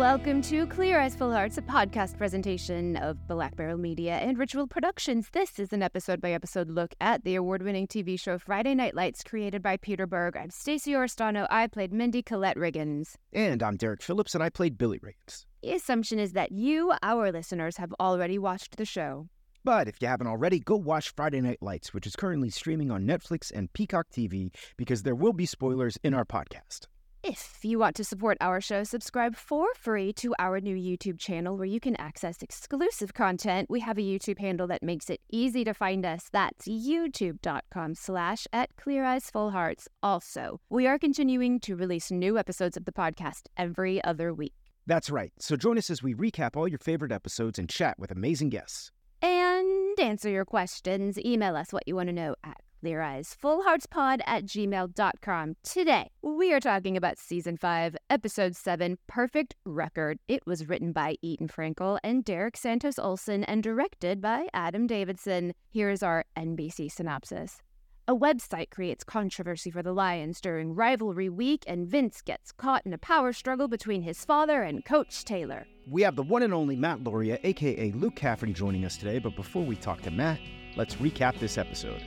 Welcome to Clear Eyes Full Hearts, a podcast presentation of Black Barrel Media and Ritual Productions. This is an episode by episode look at the award winning TV show Friday Night Lights, created by Peter Berg. I'm Stacey Oristano. I played Mindy Colette Riggins. And I'm Derek Phillips, and I played Billy Riggins. The assumption is that you, our listeners, have already watched the show. But if you haven't already, go watch Friday Night Lights, which is currently streaming on Netflix and Peacock TV, because there will be spoilers in our podcast. If you want to support our show, subscribe for free to our new YouTube channel where you can access exclusive content. We have a YouTube handle that makes it easy to find us. That's youtube.com slash at Clear Eyes Full Hearts. Also, we are continuing to release new episodes of the podcast every other week. That's right. So join us as we recap all your favorite episodes and chat with amazing guests. And answer your questions. Email us what you want to know at Clear Eyes Full Hearts Pod at gmail.com. Today, we are talking about season five, episode seven, Perfect Record. It was written by Ethan Frankel and Derek Santos Olson and directed by Adam Davidson. Here's our NBC synopsis. A website creates controversy for the Lions during rivalry week, and Vince gets caught in a power struggle between his father and Coach Taylor. We have the one and only Matt Lauria, aka Luke Cafferty, joining us today. But before we talk to Matt, let's recap this episode.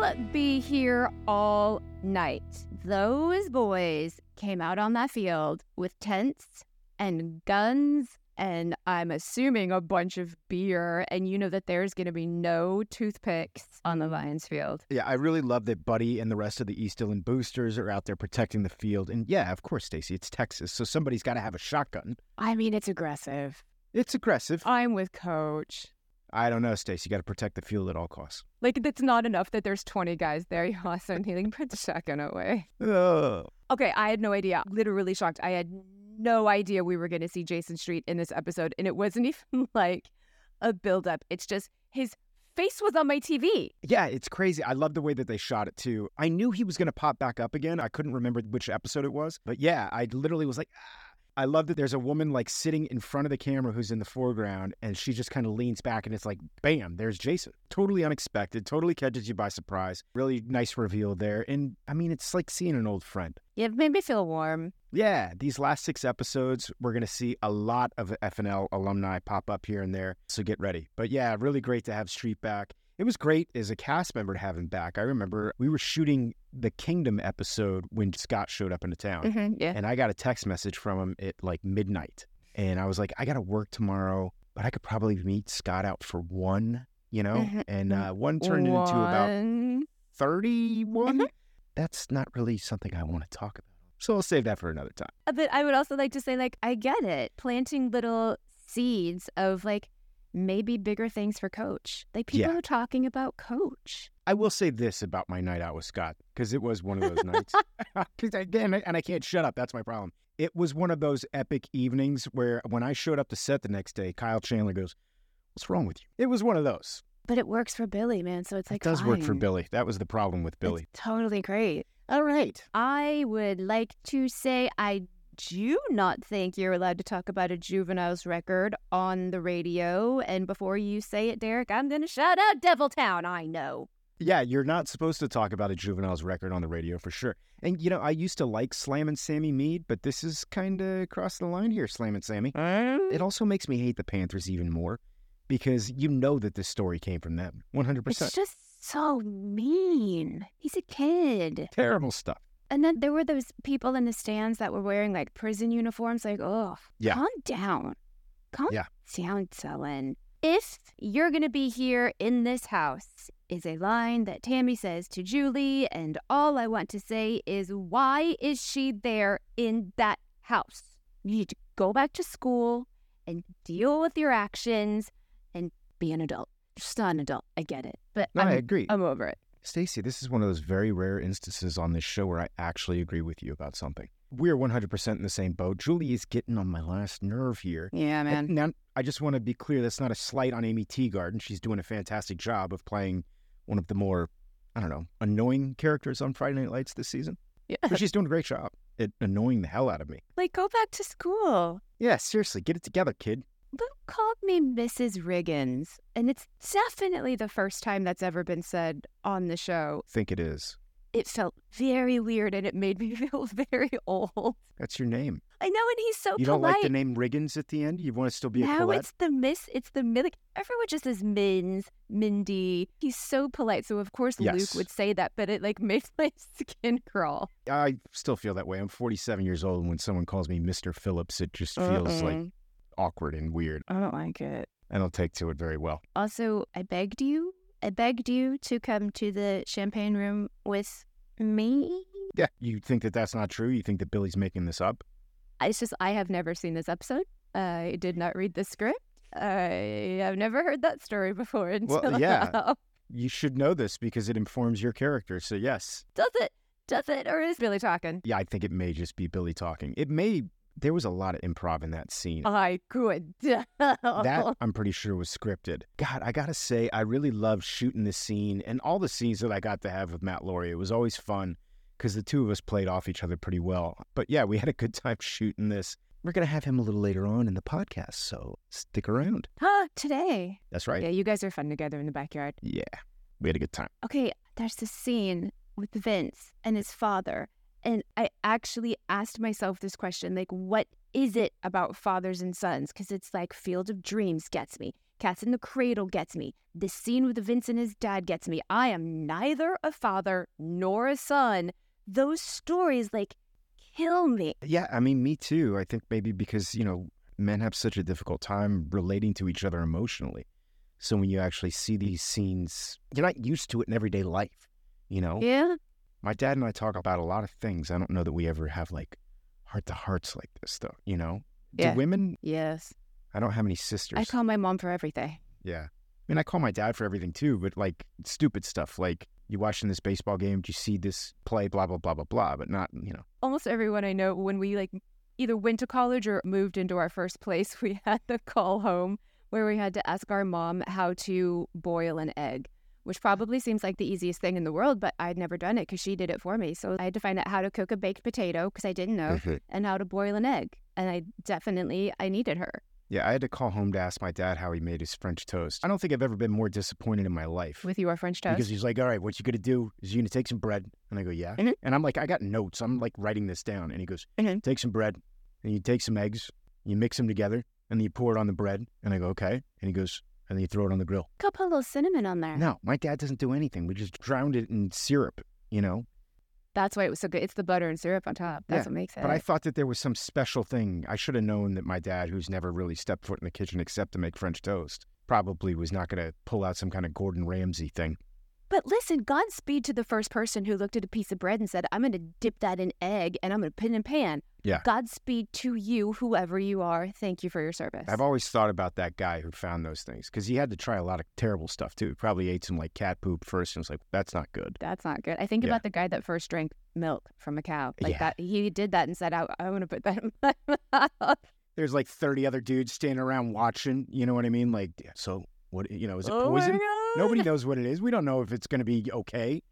We'll be here all night. Those boys came out on that field with tents and guns and I'm assuming a bunch of beer. And you know that there's going to be no toothpicks on the mm-hmm. Lions field. Yeah, I really love that Buddy and the rest of the East Dillon boosters are out there protecting the field. And yeah, of course, Stacey, it's Texas, so somebody's got to have a shotgun. I mean, it's aggressive. It's aggressive. I'm with Coach. I don't know, Stacey. You got to protect the field at all costs. Like, it's not enough that there's 20 guys there. You also need to put the shotgun away. Oh. Okay, I had no idea. Literally shocked. I had no idea we were going to see Jason Street in this episode. And it wasn't even like a buildup. It's just his face was on my TV. Yeah, it's crazy. I love the way that they shot it too. I knew he was going to pop back up again. I couldn't remember which episode it was. But yeah, I literally was like, ah. I love that there's a woman like sitting in front of the camera who's in the foreground and she just kind of leans back and it's like, bam, there's Jason. Totally unexpected, totally catches you by surprise. Really nice reveal there. And I mean, it's like seeing an old friend. Yeah, it made me feel warm. Yeah, these last six episodes, we're going to see a lot of FNL alumni pop up here and there. So get ready. But yeah, really great to have Street back. It was great as a cast member to have him back. I remember we were shooting the Kingdom episode when Scott showed up into town. Mm-hmm, yeah. And I got a text message from him at like midnight. And I was like, I got to work tomorrow, but I could probably meet Scott out for one, you know? Mhm, And uh, one turned into about One. 31. That's not really something I want to talk about. So I'll save that for another time. Uh, But I would also like to say, like, I get it. Planting little seeds of like maybe bigger things for Coach. Like people Yeah. are talking about Coach. I will say this about my night out with Scott because it was one of those nights. again, and I can't shut up. That's my problem. It was one of those epic evenings where when I showed up to set the next day, Kyle Chandler goes, "What's wrong with you?" It was one of those. But it works for Billy, man. So it's like it does work for. Billy. That was the problem with Billy. It's totally great. All right. I would like to say I do not think you're allowed to talk about a juvenile's record on the radio. And before you say it, Derek, I'm going to shout out Devil Town. I know. Yeah, you're not supposed to talk about a juvenile's record on the radio for sure. And you know, I used to like Slam and Sammy Meade, but this is kind of across the line here, Slam and Sammy. It also makes me hate the Panthers even more because you know that this story came from them. 100%. It's just so mean. He's a kid. Terrible stuff. And then there were those people in the stands that were wearing like prison uniforms. Like, oh, Yeah. calm down. Calm Yeah. down, Dillon. If you're going to be here in this house, is a line that Tammy says to Julie. And all I want to say is, why is she there in that house? You need to go back to school and deal with your actions and be an adult. Just not an adult. I get it. But No, I'm, I agree. I'm over it. Stacey, this is one of those very rare instances on this show where I actually agree with you about something. We're 100% in the same boat. Julie is getting on my last nerve here. Yeah, And Now, I just want to be clear that's not a slight on Aimee Teegarden. She's doing a fantastic job of playing one of the more, I don't know, annoying characters on Friday Night Lights this season. Yeah. But she's doing a great job at annoying the hell out of me. Like, go back to school. Yeah, seriously, get it together, kid. Luke called me Mrs. Riggins, and it's definitely the first time that's ever been said on the show. think it is. It felt very weird, and it made me feel very old. That's your name. I know, and he's so polite. You don't polite. like the name Riggins at the end? You want to still be a now Colette? it's the miss. It's the mi- like everyone just says Mins, Mindy. He's so polite, so of course Luke would say that, but it like makes my skin crawl. I still feel that way. I'm 47 years old, and when someone calls me Mr. Phillips, it just feels like Mm-mm. awkward and weird. I don't like it. I don't take to it very well. Also, I begged you. I begged you to come to the champagne room with me. Yeah, you think that that's not true? You think that Billy's making this up? It's just I have never seen this episode. I did not read the script. I have never heard that story before until Well, yeah. now. You should know this because it informs your character. So, yes. Does it? Does it? Or is Billy talking? Yeah, I think it may just be Billy talking. It may, there was a lot of improv in that scene. I could. That I'm pretty sure was scripted. God, I gotta say, I really loved shooting this scene and all the scenes that I got to have with Matt Lauria. It was always fun because the two of us played off each other pretty well. But yeah, we had a good time shooting this. We're gonna have him a little later on in the podcast, so stick around. Huh, today. That's right. Yeah, you guys are fun together in the backyard. Yeah, we had a good time. Okay, there's this scene with Vince and his father. And I actually asked myself this question like, what is it about fathers and sons? Because it's like Field of Dreams gets me, Cats in the Cradle gets me, this scene with Vince and his dad gets me. I am neither a father nor a son. Those stories like kill me. Yeah, I mean, me too. I think maybe because, you know, men have such a difficult time relating to each other emotionally. So when you actually see these scenes, you're not used to it in everyday life, you know? Yeah. My dad and I talk about a lot of things. I don't know that we ever have like heart to hearts like this, though, you know? Yeah. Do women, Yes. I don't have any sisters. I call my mom for everything. yeah. I mean, I call my dad for everything too, but like stupid stuff like you watching this baseball game, do you see this play, blah, blah, blah, blah, blah, but not, you know, almost everyone I know, when we like either went to college or moved into our first place, we had the call home where we had to ask our mom how to boil an egg, which probably seems like the easiest thing in the world, but I'd never done it because she did it for me. So I had to find out how to cook a baked potato because I didn't know, and how to boil an egg. And I definitely I needed her. Yeah, I had to call home to ask my dad how he made his French toast. I don't think I've ever been more disappointed in my life. with your French toast. Because he's like, all right, what you gonna do is you're gonna take some bread. And I go, yeah. Mhm. And I'm like, I got notes. I'm like writing this down. And he goes, Mhm. take some bread. And you take some eggs. You mix them together. And then you pour it on the bread. And I go, okay. And he goes, and then you throw it on the grill. Could put a little cinnamon on there. No, my dad doesn't do anything. We just drowned it in syrup, you know? That's why it was so good. It's the butter and syrup on top. That's Yeah, what makes it. But I thought that there was some special thing. I should have known that my dad, who's never really stepped foot in the kitchen except to make French toast, probably was not going to pull out some kind of Gordon Ramsay thing. But listen, Godspeed to the first person who looked at a piece of bread and said, I'm going to dip that in egg and I'm going to put it in a pan. Yeah. Godspeed to you, whoever you are. Thank you for your service. I've always thought about that guy who found those things because he had to try a lot of terrible stuff too. He probably ate some like cat poop first and was like, that's not good. That's not good. I think Yeah. about the guy that first drank milk from a cow. Like Yeah. that, he did that and said, I, I want to put that in my mouth. There's like 30 other dudes standing around watching. You know what I mean? Like, so what, you know, is it Oh poison? Nobody knows what it is. We don't know if it's going to be okay.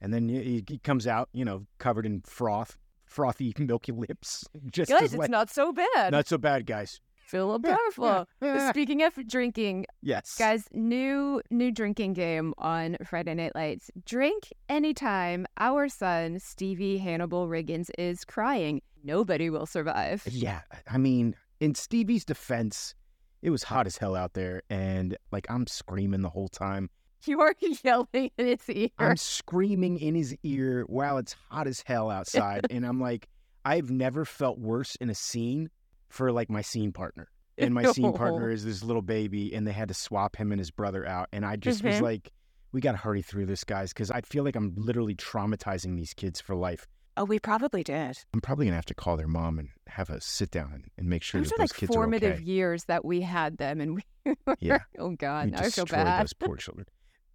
And then he, he comes out, you know, covered in froth, frothy, milky lips. Just Guys, it's like, not so bad. not so bad, guys. Feel Yeah, powerful. yeah. Speaking of drinking, Yes. Guys, new new drinking game on Friday Night Lights. Drink anytime our son Stevie Hannibal Riggins is crying. Nobody will survive. Yeah. I mean, in Stevie's defense, it was hot as hell out there. And like, I'm screaming the whole time. You are yelling in his ear. I'm screaming in his ear while it's hot as hell outside. and I'm like, I've never felt worse in a scene for like my scene partner. And my scene partner is this little baby, and they had to swap him and his brother out. And I just was Mhm. like, we got to hurry through this, guys, because I feel like I'm literally traumatizing these kids for life. Oh, we probably did. I'm probably going to have to call their mom and have a sit down and, and make sure Those that are those like kids are formative okay. years that we had them, and we. were- Yeah. Oh God, I feel bad. those poor children.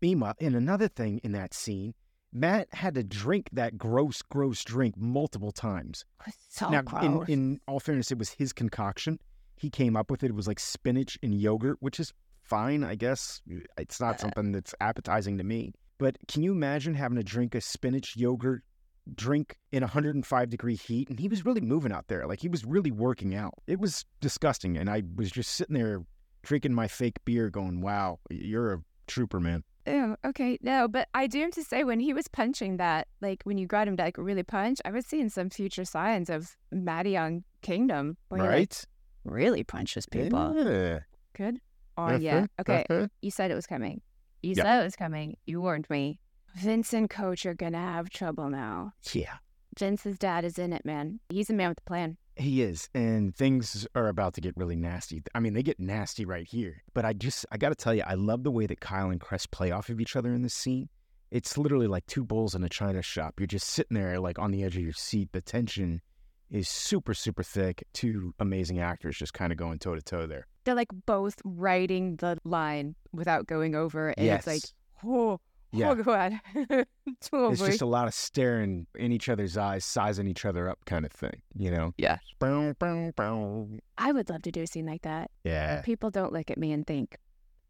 Meanwhile, in another thing in that scene, Matt had to drink that gross, gross drink multiple times. so now, in, in all fairness, it was his concoction. He came up with it. It was like spinach and yogurt, which is fine, I guess. It's Uh, not something that's appetizing to me. But can you imagine having to drink a spinach yogurt drink in 105 degree heat, and he was really moving out there. Like he was really working out. It was disgusting, and I was just sitting there drinking my fake beer, going, "Wow, you're a trooper, man." Oh, okay. No, but I do have to say, when he was punching that, like when you got him to like really punch, I was seeing some future signs of Matty on Kingdom, where he like, right? really punches people. Yeah. Good. Oh yeah. Uh-huh, Okay. uh-huh. You said it was coming. You Yeah. said it was coming. You warned me. Vince and Coach are gonna have trouble now. Yeah. Vince's dad is in it, man. He's a man with a plan. He is, and things are about to get really nasty. I mean, they get nasty right here. But I just, I got to tell you, I love the way that Kyle and Cress play off of each other in this scene. It's literally like two bulls in a china shop. You're just sitting there, like on the edge of your seat. The tension is super, super thick. Two amazing actors just kind of going toe to toe there. They're like both writing the line without going over, and yes. it's like, oh, yeah. oh god, oh it's just a lot of staring in each other's eyes, sizing each other up kind of thing, you know? Yeah. Bow, bow, bow. I would love to do a scene like that. Yeah. People don't look at me and think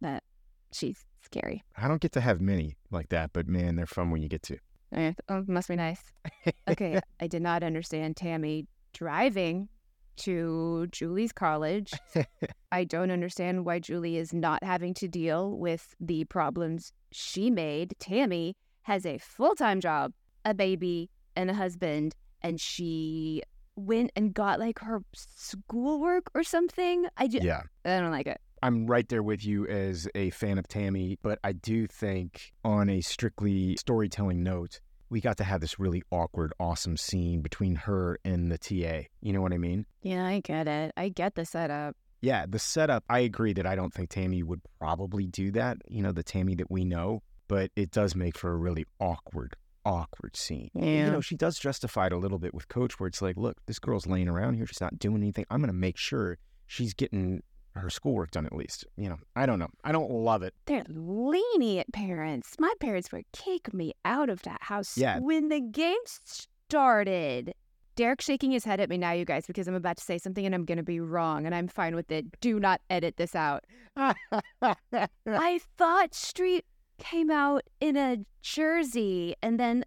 that she's scary. I don't get to have many like that, but man, they're fun when you get to. Eh, Oh, must be nice. Okay, I did not understand Tammy driving to Julie's college. I don't understand why Julie is not having to deal with the problems she made. Tammy has a full time job, a baby, and a husband, and she went and got like her schoolwork or something. I just, yeah. I don't like it. I'm right there with you as a fan of Tammy, but I do think on a strictly storytelling note, we got to have this really awkward, awesome scene between her and the TA. You know what I mean? Yeah, I get it. I get the setup. Yeah, the setup, I agree that I don't think Tammy would probably do that, you know, the Tammy that we know, but it does make for a really awkward, awkward scene. Yeah. You know, she does justify it a little bit with Coach, where it's like, look, this girl's laying around here. She's not doing anything. I'm going to make sure she's getting her schoolwork done at least. You know, I don't know. I don't love it. They're lenient parents. My parents would kick me out of that house Yeah. when the game started. Derek shaking his head at me now, you guys, because I'm about to say something and I'm going to be wrong, and I'm fine with it. Do not edit this out. I thought Street came out in a jersey, and then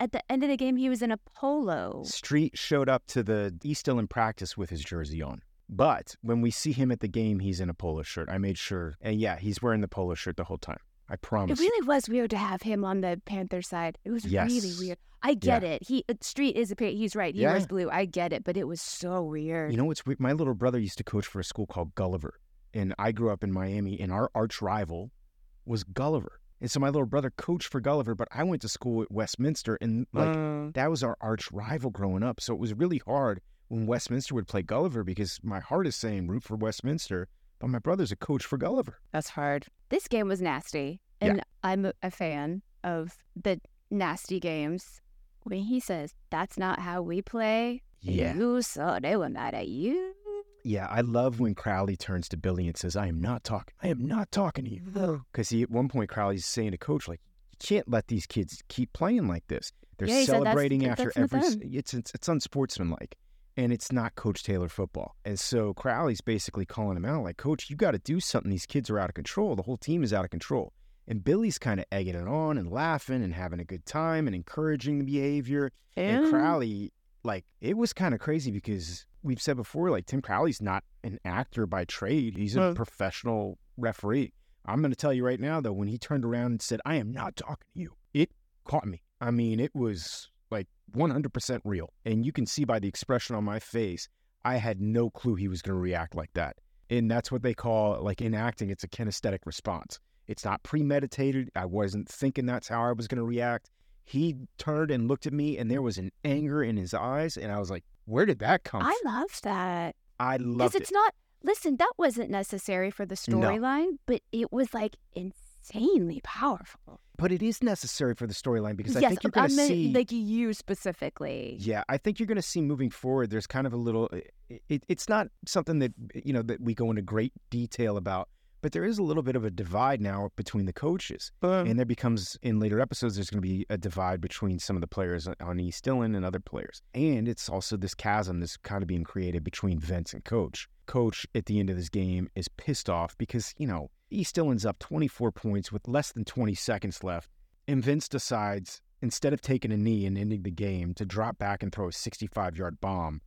at the end of the game, he was in a polo. Street showed up to the, he's still in practice with his jersey on. But when we see him at the game, he's in a polo shirt. I made sure. And yeah, he's wearing the polo shirt the whole time. I promise. It really was weird to have him on the Panther side. It was really weird. I get it. He uh, Street is a he's right. He Yeah. wears blue. I get it, but it was so weird. You know what's weird? My little brother used to coach for a school called Gulliver. And I grew up in Miami, and our arch rival was Gulliver. And so my little brother coached for Gulliver, but I went to school at Westminster, and like Uh, that was our arch rival growing up. So it was really hard when Westminster would play Gulliver because my heart is saying root for Westminster, but my brother's a coach for Gulliver. that's hard. This game was nasty, Yeah. and I'm a- fan of the nasty games. When he says that's not how we play, Yeah. you saw they were mad at you. Yeah, I love when Crowley turns to Billy and says, I am not talking. I am not talking to you. Because he at one point Crowley's saying to coach, like, you can't let these kids keep playing like this. They're Yeah, he said that's- celebrating after that's every it's, it's it's unsportsmanlike. And it's not Coach Taylor football. And so Crowley's basically calling him out, like, Coach, you got to do something. These kids are out of control. The whole team is out of control. And Billy's kind of egging it on and laughing and having a good time and encouraging the behavior. And Crowley, like, it was kind of crazy because we've said before, like, Tim Crowley's not an actor by trade. He's a professional referee. I'm going to tell you right now, though, when he turned around and said, I am not talking to you, it caught me. I mean, it was like 100% real. And you can see by the expression on my face, I had no clue he was going to react like that. And that's what they call, like, in acting, it's a kinesthetic response. It's not premeditated. I wasn't thinking that's how I was going to react. He turned and looked at me, and there was an anger in his eyes. And I was like, where did that come I from? loved that I love it. because it's not. Listen, that wasn't necessary for the No. storyline, but it was like insanely powerful. But it is necessary for the storyline because I think you're going to see. like you specifically. Yeah, I think you're going to see moving forward. There's kind of a little. It, it, it's not something that you know that we go into great detail about, but there is a little bit of a divide now between the coaches, uh-huh. and there becomes in later episodes. There's going to be a divide between some of the players on East Dillon and other players, and it's also this chasm that's kind of being created between Vince and Coach. Coach at the end of this game is pissed off because you know East Dillon's up 24 points with less than 20 seconds left, and Vince decides instead of taking a knee and ending the game, to drop back and throw a 65 yard bomb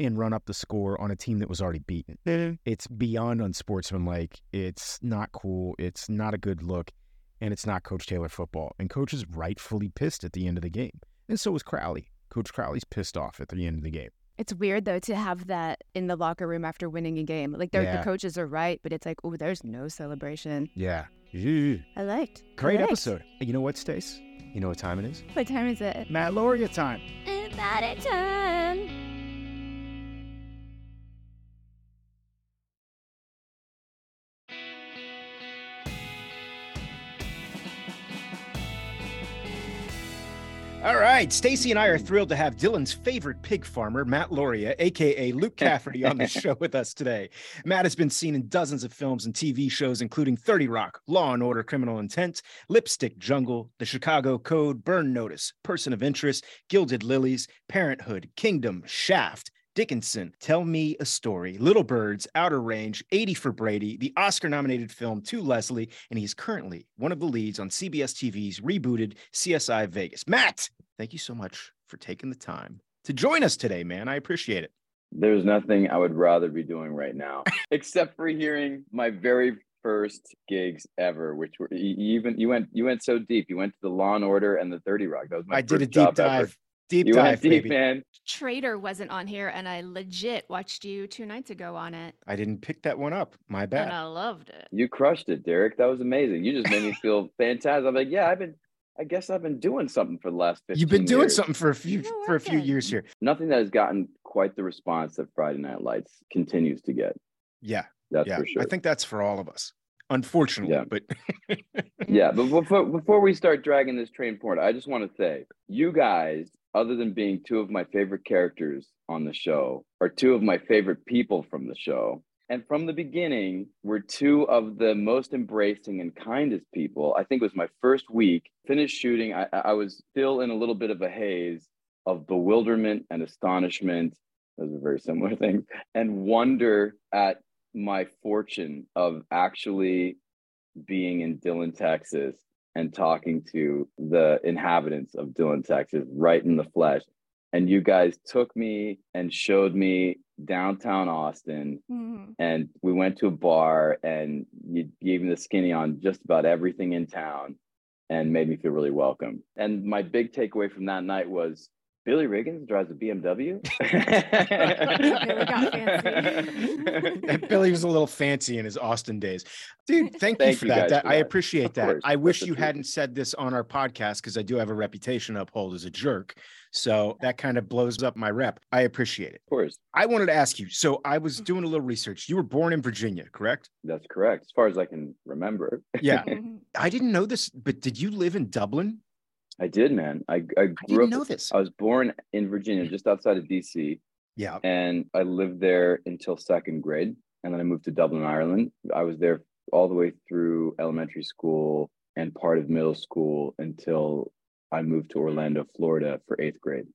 and run up the score on a team that was already beaten. Mm-hmm. It's beyond unsportsmanlike. It's not cool. It's not a good look. And it's not Coach Taylor football. And Coach is rightfully pissed at the end of the game. And so is Crowley. Coach Crowley's pissed off at the end of the game. It's weird though to have that in the locker room after winning a game. Like Yeah. the coaches are right, but it's like, oh, there's no celebration. Yeah. Ew. I liked. I Great liked. episode. You know what, Stace? You know what time it is? What time is it? Matt Lauria time. It's not a time. All right, Stacey and I are thrilled to have Dillon's favorite pig farmer, Matt Lauria, aka Luke Cafferty, on the show with us today. Matt has been seen in dozens of films and TV shows, including 30 Rock, Law and Order Criminal Intent, Lipstick Jungle, The Chicago Code, Burn Notice, Person of Interest, Gilded Lilies, Parenthood, Kingdom, Shaft, Dickinson, Tell Me a Story, Little Birds, Outer Range, 80 for Brady, the Oscar nominated film To Leslie, and he's currently one of the leads on CBS TV's rebooted CSI Vegas. Matt, thank you so much for taking the time to join us today, man. I appreciate it. There's nothing I would rather be doing right now, except for hearing my very first gigs ever, which were you you even you went you went so deep. You went to the Law and Order and the Thirty Rock. That was my I did a deep job ever. dive. Deep You dive, deep, baby. man. Trader wasn't on here, and I legit watched you two nights ago on it, I didn't pick that one up. My bad. and. I loved it. You crushed it, Derek. That was amazing. You just made me feel fantastic. I'm like, yeah, I've been. I guess I've been doing something for the last 15 You've been doing years. something for a few You're for a few working. years here. Nothing that has gotten quite the response that Friday Night Lights continues to get. Yeah, That's yeah. for sure. I think that's for all of us. Unfortunately, Yeah. but Yeah, but before before we start dragging this train forward, I just want to say, you guys, other than being two of my favorite characters on the show, are two of my favorite people from the show. And from the beginning, we're two of the most embracing and kindest people. I think it was my first week. Finished shooting, I, I was still in a little bit of a haze of bewilderment and astonishment. Those are very similar things, and wonder at my fortune of actually being in Dillon, Texas, and talking to the inhabitants of Dillon, Texas, right in the flesh. And you guys took me and showed me downtown Austin, Mhm. and we went to a bar, and you gave me the skinny on just about everything in town, and made me feel really welcome. And my big takeaway from that night was. Billy Riggins drives a BMW. Billy. And Billy was a little fancy in his Austin days. Dude, thank, you for you that. That- for I that. appreciate Of that. course, I wish the you hadn't said this on our podcast because I do have a reputation to uphold as a jerk. So that kind of blows up my rep. I appreciate it. Of course, I wanted to ask you. So I was doing a little research. You were born in Virginia, correct? that's correct. As far as I can remember. Yeah. Mhm. I didn't know this, but did you live in Dublin? I did, man. I, I I grew didn't up. know this. I was born in Virginia, just outside of DC, Yeah. and I lived there until second grade, and then I moved to Dublin, Ireland. I was there all the way through elementary school and part of middle school until I moved to Orlando, Florida, for eighth grade.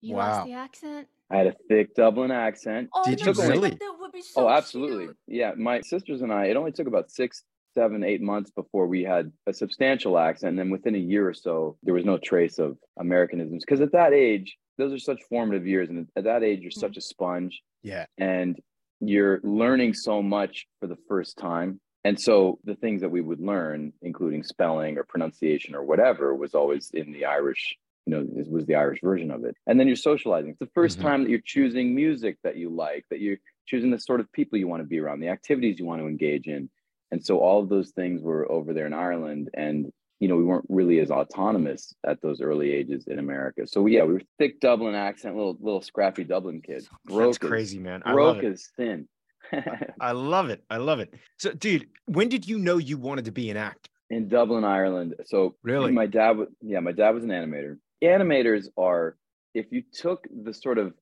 You Wow. lost the accent. I had a thick Dublin accent. Oh, Did you really? That would be so oh, absolutely. cute. Yeah, my sisters and I. It only took about six, seven, eight months before we had a substantial accent. And then within a year or so, there was no trace of Americanisms. Because at that age, those are such formative years, and at that age, you're such mm-hmm. a sponge, Yeah. and you're learning so much for the first time. And so the things that we would learn, including spelling or pronunciation or whatever, was always in the Irish. You know, was the Irish version of it. And then you're socializing. It's the 1st Mhm. time that you're choosing music that you like, that you're choosing the sort of people you want to be around, the activities you want to engage in. And so all of those things were over there in Ireland. And, you know, we weren't really as autonomous at those early ages in America. So yeah, we were thick Dublin accent, little little scrappy Dublin kid. Broke That's crazy, man. I Broke as sin. I love it. I love it. So, dude, when did you know you wanted to be an actor? in Dublin, Ireland. So Really? my dad was yeah, my dad was an animator. Animators are if you took the sort of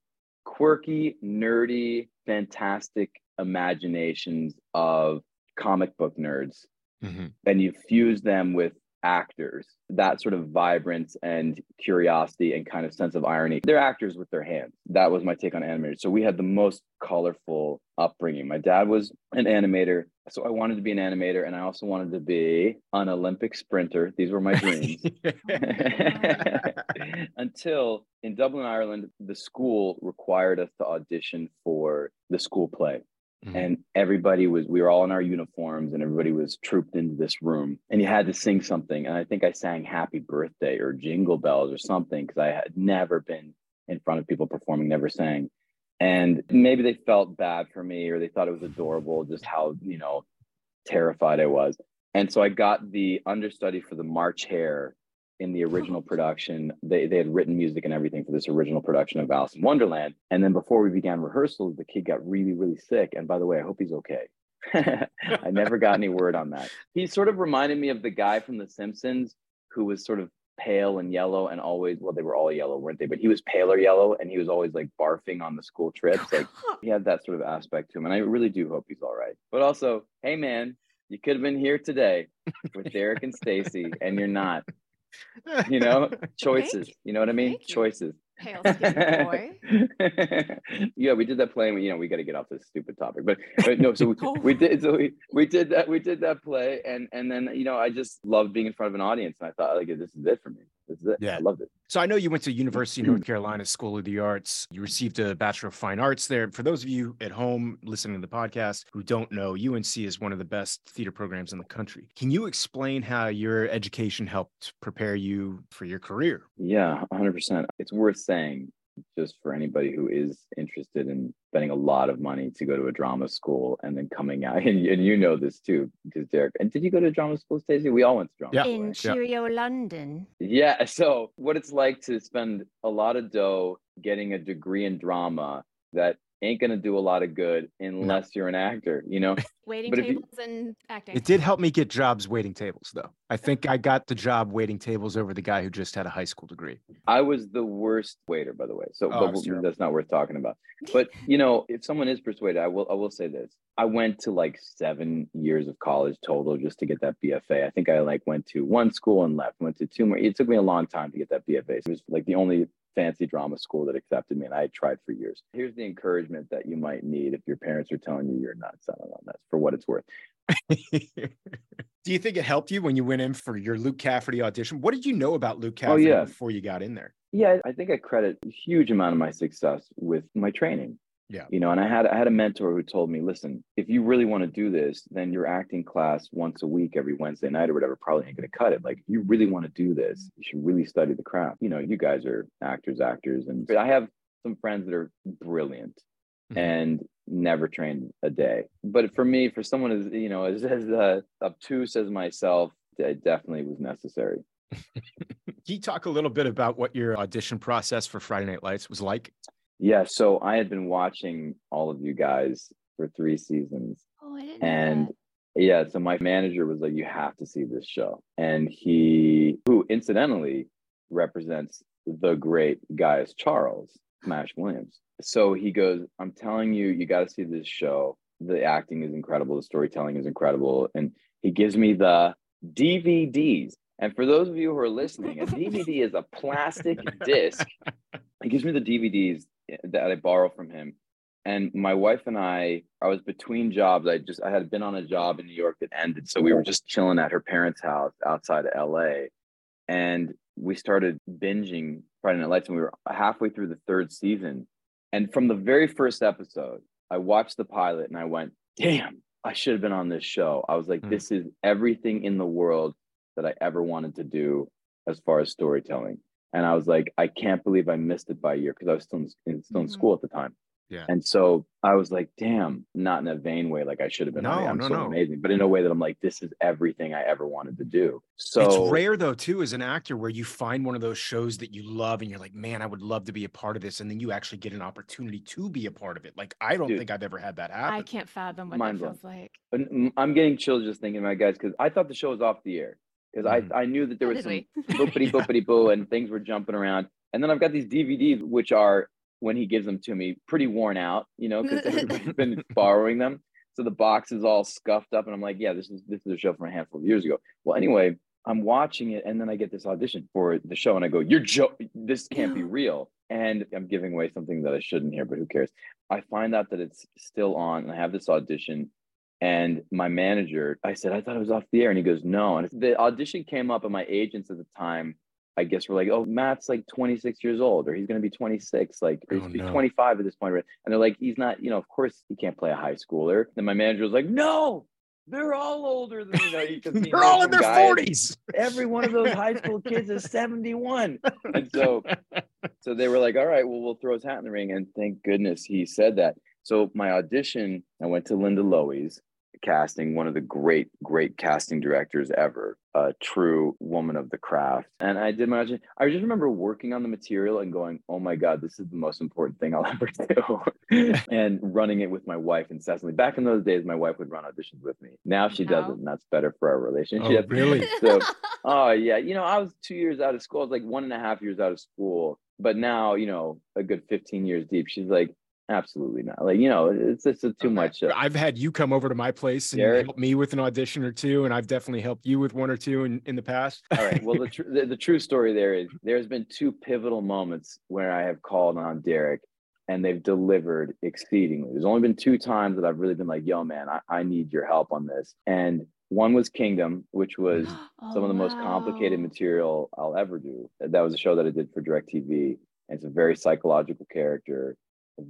quirky, nerdy, fantastic imaginations of comic book nerds Mm-hmm. and you fuse them with actors that sort of vibrance and curiosity and kind of sense of irony they're actors with their hands. That was my take on animators. So we had the most colorful upbringing. My dad was an animator so i wanted to be an animator and i also wanted to be an olympic sprinter. These were my dreams. Until in dublin ireland the school required us to audition for the school play Mm-hmm. And everybody was, we were all in our uniforms and everybody was trooped into this room and you had to sing something. And I think I sang happy birthday or jingle bells or something because I had never been in front of people performing, never sang. And maybe they felt bad for me or they thought it was adorable, just how, you know, terrified I was. And so I got the understudy for the March Hare in the hmm. original production. They, they had written music and everything for this original production of Alice in Wonderland. And then before we began rehearsals, the kid got really, really sick. And by the way, I hope he's okay. I never got any word on that. He sort of reminded me of the guy from The Simpsons who was sort of pale and yellow and always well they were all yellow weren't they but he was paler yellow and he was always like barfing on the school trips like he had that sort of aspect to him and i really do hope he's all right but also hey man you could have been here today with derek and stacey and you're not you know, choices. You. you. know what I mean? Choices. Pale boy. yeah, we did that play. And, you know, we got to get off this stupid topic, but, but no. So we, oh. we did. So we, we did that. We did that play, and and then you know, I just loved being in front of an audience, and I thought like this is it for me. This is it. Yeah, I loved it. So I know you went to University of North Carolina School of the Arts. You received a Bachelor of Fine Arts there. For those of you at home listening to the podcast who don't know, UNC is one of the best theater programs in the country. Can you explain how your education helped prepare you for your career? Yeah, 100%. It's worth saying just for anybody who is interested in spending a lot of money to go to a drama school and then coming out and, and you know this too because derek and did you go to drama school stacey we all went to drama yeah. school in cheerio yeah. london yeah so what it's like to spend a lot of dough getting a degree in drama that ain't gonna do a lot of good unless no. you're an actor, you know. Waiting but tables you, and acting. It did help me get jobs waiting tables, though. I think I got the job waiting tables over the guy who just had a high school degree. I was the worst waiter, by the way. So oh, that's not worth talking about. But you know, if someone is persuaded, I will. I will say this. I went to like seven years of college total just to get that BFA. I think I like went to one school and left. Went to two more. It took me a long time to get that BFA. So it was like the only fancy drama school that accepted me and I tried for years. Here's the encouragement that you might need if your parents are telling you you're not selling on this for what it's worth. Do you think it helped you when you went in for your Luke Cafferty audition? What did you know about Luke oh, Cafferty oh, yeah. before you got in there? Yeah, I think I credit a huge amount of my success with my training. Yeah. You know, and I had I had a mentor who told me, listen, if you really want to do this, then your acting class once a week, every Wednesday night or whatever, probably ain't gonna cut it. Like if you really want to do this, you should really study the craft. You know, you guys are actors, actors, and I have some friends that are brilliant mm-hmm. and never trained a day. But for me, for someone as you know, as, as uh, obtuse as myself, it definitely was necessary. Can you talk a little bit about what your audition process for Friday Night Lights was like? Yeah, so I had been watching all of you guys for three seasons. Oh, I didn't and yeah, so my manager was like, You have to see this show. And he, who incidentally represents the great Gaius Charles, Smash Williams. So he goes, I'm telling you, you got to see this show. The acting is incredible, the storytelling is incredible. And he gives me the DVDs. And for those of you who are listening, a DVD is a plastic disc. He gives me the DVDs that I borrow from him. And my wife and I, I was between jobs. I just I had been on a job in New York that ended, so we were just chilling at her parents' house outside of LA, and we started binging Friday Night Lights, and we were halfway through the third season. And from the very first episode, I watched the pilot and I went, "Damn, I should have been on this show." I was like, mm. "This is everything in the world that I ever wanted to do as far as storytelling." And I was like, I can't believe I missed it by a year because I was still in, still in mm-hmm. school at the time. Yeah. And so I was like, damn, not in a vain way, like I should have been. No, I'm no, so no. amazing, but in a way that I'm like, this is everything I ever wanted to do. So it's rare though, too, as an actor, where you find one of those shows that you love and you're like, man, I would love to be a part of this. And then you actually get an opportunity to be a part of it. Like, I don't Dude, think I've ever had that happen. I can't fathom what Mind that feels like. I'm getting chills just thinking about guys because I thought the show was off the air because mm. I, I knew that there was some boopity boopity boo and things were jumping around. And then I've got these DVDs, which are when he gives them to me, pretty worn out, you know, because everybody's been borrowing them. So the box is all scuffed up, and I'm like, yeah, this is this is a show from a handful of years ago. Well, anyway, I'm watching it, and then I get this audition for the show, and I go, "You're jo- This can't be real." And I'm giving away something that I shouldn't here, but who cares? I find out that it's still on, and I have this audition. And my manager, I said, I thought it was off the air. And he goes, No. And the audition came up, and my agents at the time, I guess, were like, Oh, Matt's like 26 years old, or he's going to be 26, like, oh, he's no. 25 at this point. And they're like, He's not, you know, of course he can't play a high schooler. And my manager was like, No, they're all older than you know. they're all in their forties. Every one of those high school kids is seventy-one, and so, so they were like, "All right, well, we'll throw his hat in the ring." And thank goodness he said that. So my audition, I went to Linda Lowy's casting, one of the great, great casting directors ever, a true woman of the craft. And I did my audition. I just remember working on the material and going, oh my God, this is the most important thing I'll ever do. and running it with my wife incessantly. Back in those days, my wife would run auditions with me. Now she wow. doesn't, oh. and that's better for our oh, relationship. Oh, really? So, oh, yeah. You know, I was two years out of school. I was like one and a half years out of school. But now, you know, a good 15 years deep, she's like, Absolutely not. Like you know, it's it's too okay. much. Uh, I've had you come over to my place and Derek? help me with an audition or two, and I've definitely helped you with one or two in, in the past. All right. Well, the, tr- the the true story there is there's been two pivotal moments where I have called on Derek, and they've delivered exceedingly. There's only been two times that I've really been like, "Yo, man, I, I need your help on this," and one was Kingdom, which was oh, some of the wow. most complicated material I'll ever do. That was a show that I did for DirecTV. And it's a very psychological character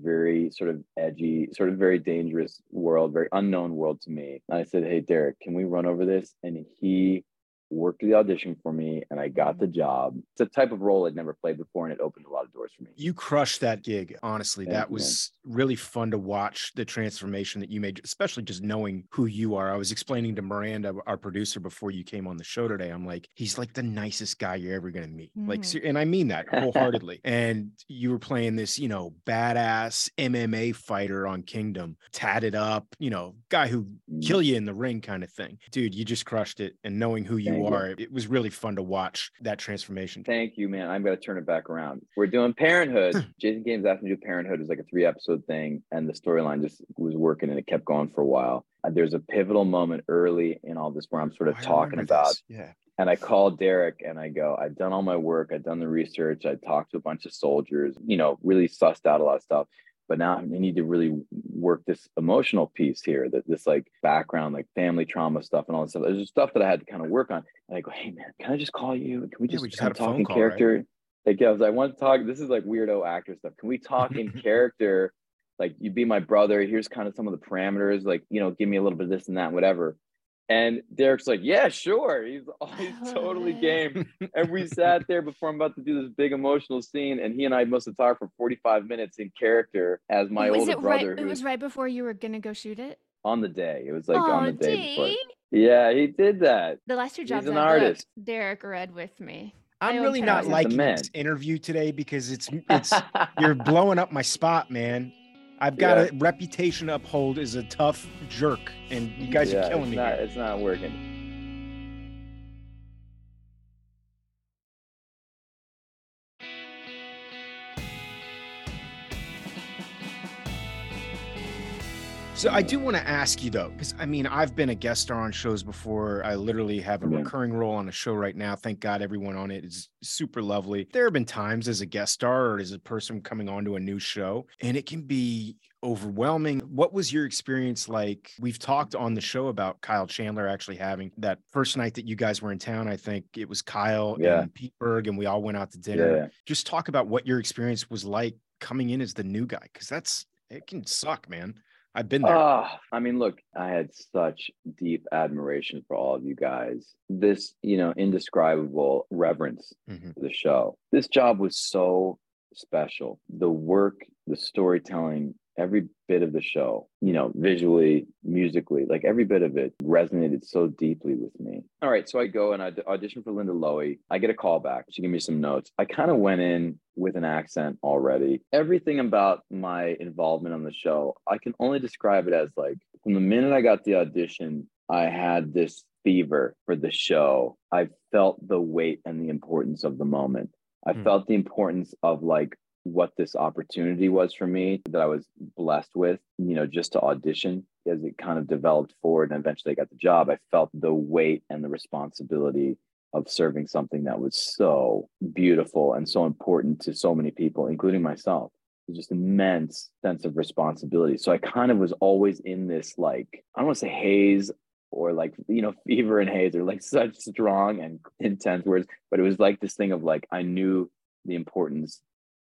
very sort of edgy, sort of very dangerous world, very unknown world to me. I said, Hey, Derek, can we run over this? And he worked the audition for me and I got the job. It's a type of role I'd never played before and it opened a lot of doors for me. You crushed that gig. Honestly, Thank that you, was man. really fun to watch the transformation that you made, especially just knowing who you are. I was explaining to Miranda, our producer, before you came on the show today. I'm like, he's like the nicest guy you're ever going to meet. Mm-hmm. Like, and I mean that wholeheartedly. and you were playing this, you know, badass MMA fighter on Kingdom, tatted up, you know, guy who mm. kill you in the ring kind of thing. Dude, you just crushed it. And knowing who you you are. It was really fun to watch that transformation. Thank you, man. I'm going to turn it back around. We're doing Parenthood. Jason Katims asked me to do Parenthood. It was like a three episode thing, and the storyline just was working and it kept going for a while. Uh, there's a pivotal moment early in all this where I'm sort of oh, talking about. This. Yeah. And I called Derek and I go, I've done all my work. I've done the research. I talked to a bunch of soldiers, you know, really sussed out a lot of stuff but now I need to really work this emotional piece here, that this like background, like family trauma stuff and all this stuff. There's stuff that I had to kind of work on. And I go, hey man, can I just call you? Can we just, yeah, we just kind of talk in call, character? Right? Like, yeah, I was like, I want to talk. This is like weirdo actor stuff. Can we talk in character? Like, you be my brother. Here's kind of some of the parameters. Like, you know, give me a little bit of this and that, whatever. And Derek's like, yeah, sure. He's, he's totally oh, game. and we sat there before I'm about to do this big emotional scene. And he and I must have talked for 45 minutes in character as my was older brother. Right, it was right before you were going to go shoot it? On the day. It was like oh, on the day before. Yeah, he did that. The last two jobs He's an I artist. Booked, Derek read with me. I'm really not liking this interview today because it's it's you're blowing up my spot, man. I've got yeah. a reputation to uphold as a tough jerk, and you guys yeah, are killing me. Not, it's not working. So I do want to ask you though, because I mean, I've been a guest star on shows before. I literally have a recurring role on a show right now. Thank God everyone on it is super lovely. There have been times as a guest star or as a person coming onto a new show, and it can be overwhelming. What was your experience like? We've talked on the show about Kyle Chandler actually having that first night that you guys were in town. I think it was Kyle yeah. and Pete Berg, and we all went out to dinner. Yeah. Just talk about what your experience was like coming in as the new guy, because that's it can suck, man. I've been there. Uh, I mean, look, I had such deep admiration for all of you guys. This, you know, indescribable reverence mm-hmm. for the show. This job was so special. The work, the storytelling, every bit of the show, you know, visually, musically, like every bit of it resonated so deeply with me. All right. So I go and I audition for Linda Lowy. I get a call back. She gave me some notes. I kind of went in with an accent already. Everything about my involvement on the show, I can only describe it as like from the minute I got the audition, I had this fever for the show. I felt the weight and the importance of the moment. I mm. felt the importance of like what this opportunity was for me that I was blessed with, you know, just to audition as it kind of developed forward and eventually I got the job. I felt the weight and the responsibility of serving something that was so beautiful and so important to so many people, including myself. Just immense sense of responsibility. So I kind of was always in this like I don't want to say haze or like you know fever and haze are like such strong and intense words, but it was like this thing of like I knew the importance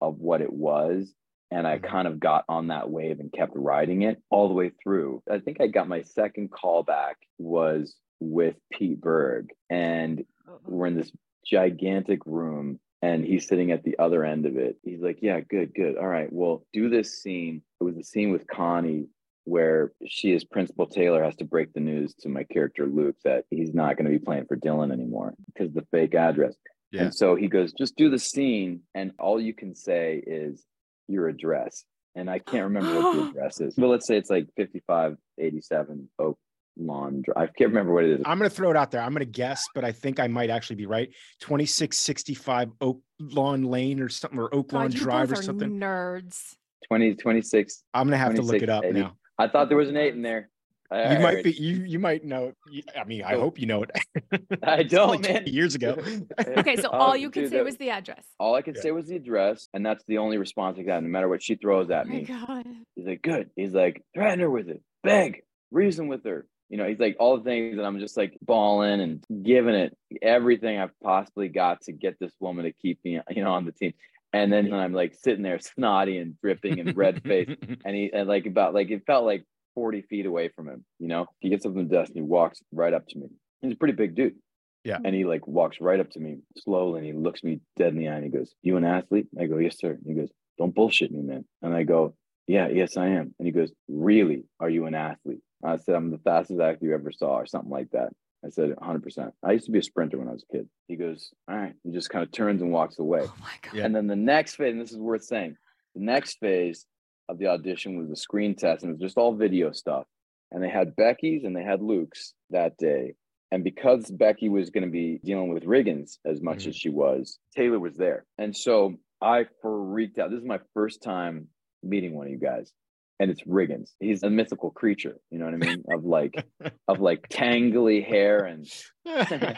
of what it was and I mm-hmm. kind of got on that wave and kept riding it all the way through. I think I got my second callback was with Pete Berg, and we're in this gigantic room, and he's sitting at the other end of it. He's like, "Yeah, good, good. All right, well, do this scene." It was the scene with Connie where she, as Principal Taylor, has to break the news to my character Luke that he's not going to be playing for Dillon anymore because the fake address. Yeah. And so he goes, just do the scene, and all you can say is, your address. And I can't remember what the address is, but let's say it's like 5587 Oak Lawn Drive. I can't remember what it is. I'm going to throw it out there. I'm going to guess, but I think I might actually be right. 2665 Oak Lawn Lane or something, or Oak Lawn Drive or something. Nerds. 20, 26. I'm going to have to look it up 80. now. I thought there was an eight in there. I you might be you you might know. I mean, I oh. hope you know it. I don't, like man. Years ago. okay, so all you could say was the address. All I could yeah. say was the address, and that's the only response I got. No matter what she throws at oh me, God. he's like, "Good." He's like, "Threaten her with it, beg, reason with her." You know, he's like all the things that I'm just like balling and giving it everything I've possibly got to get this woman to keep me, you know, on the team. And then I'm like sitting there snotty and dripping and red faced. and he and like about like it felt like 40 feet away from him. You know, he gets up in the desk and he walks right up to me. He's a pretty big dude. Yeah. And he like walks right up to me slowly and he looks me dead in the eye and he goes, You an athlete? I go, Yes, sir. And he goes, Don't bullshit me, man. And I go, Yeah, yes, I am. And he goes, Really? Are you an athlete? I said, I'm the fastest athlete you ever saw, or something like that. I said, 100%. I used to be a sprinter when I was a kid. He goes, All right. He just kind of turns and walks away. Oh my God. And then the next phase, and this is worth saying, the next phase of the audition was the screen test, and it was just all video stuff and they had Becky's and they had Luke's that day. And because Becky was going to be dealing with Riggins as much mm-hmm. as she was, Taylor was there. And so I freaked out. This is my first time meeting one of you guys. And it's Riggins. He's a mythical creature, you know what I mean? Of like of like tangly hair and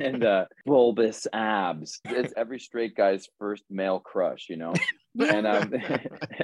and uh bulbous abs. It's every straight guy's first male crush, you know? And um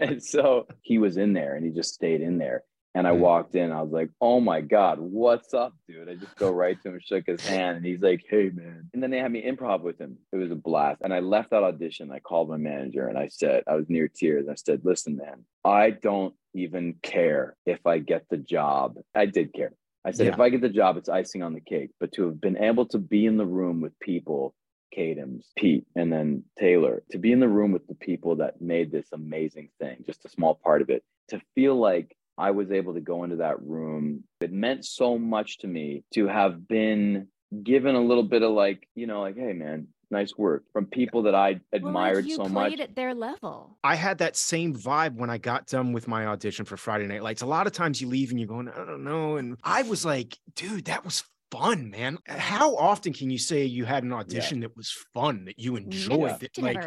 and so he was in there and he just stayed in there and I hmm. walked in. I was like, "Oh my god, what's up, dude?" I just go right to him, shook his hand, and he's like, "Hey, man." And then they had me improv with him. It was a blast. And I left that audition. I called my manager and I said, I was near tears. I said, "Listen, man, I don't even care if I get the job. I did care. I said, yeah. if I get the job, it's icing on the cake. But to have been able to be in the room with people Katims, Pete, and then Taylor, to be in the room with the people that made this amazing thing, just a small part of it, to feel like I was able to go into that room. It meant so much to me to have been given a little bit of like, you know, like, hey man, nice work from people that I admired so much. well, so much. at their level. I had that same vibe when I got done with my audition for Friday Night Lights. A lot of times you leave and you're going, I don't know. And I was like, dude, that was fun, man. How often can you say you had an audition yeah. that was fun, that you enjoyed? That, like,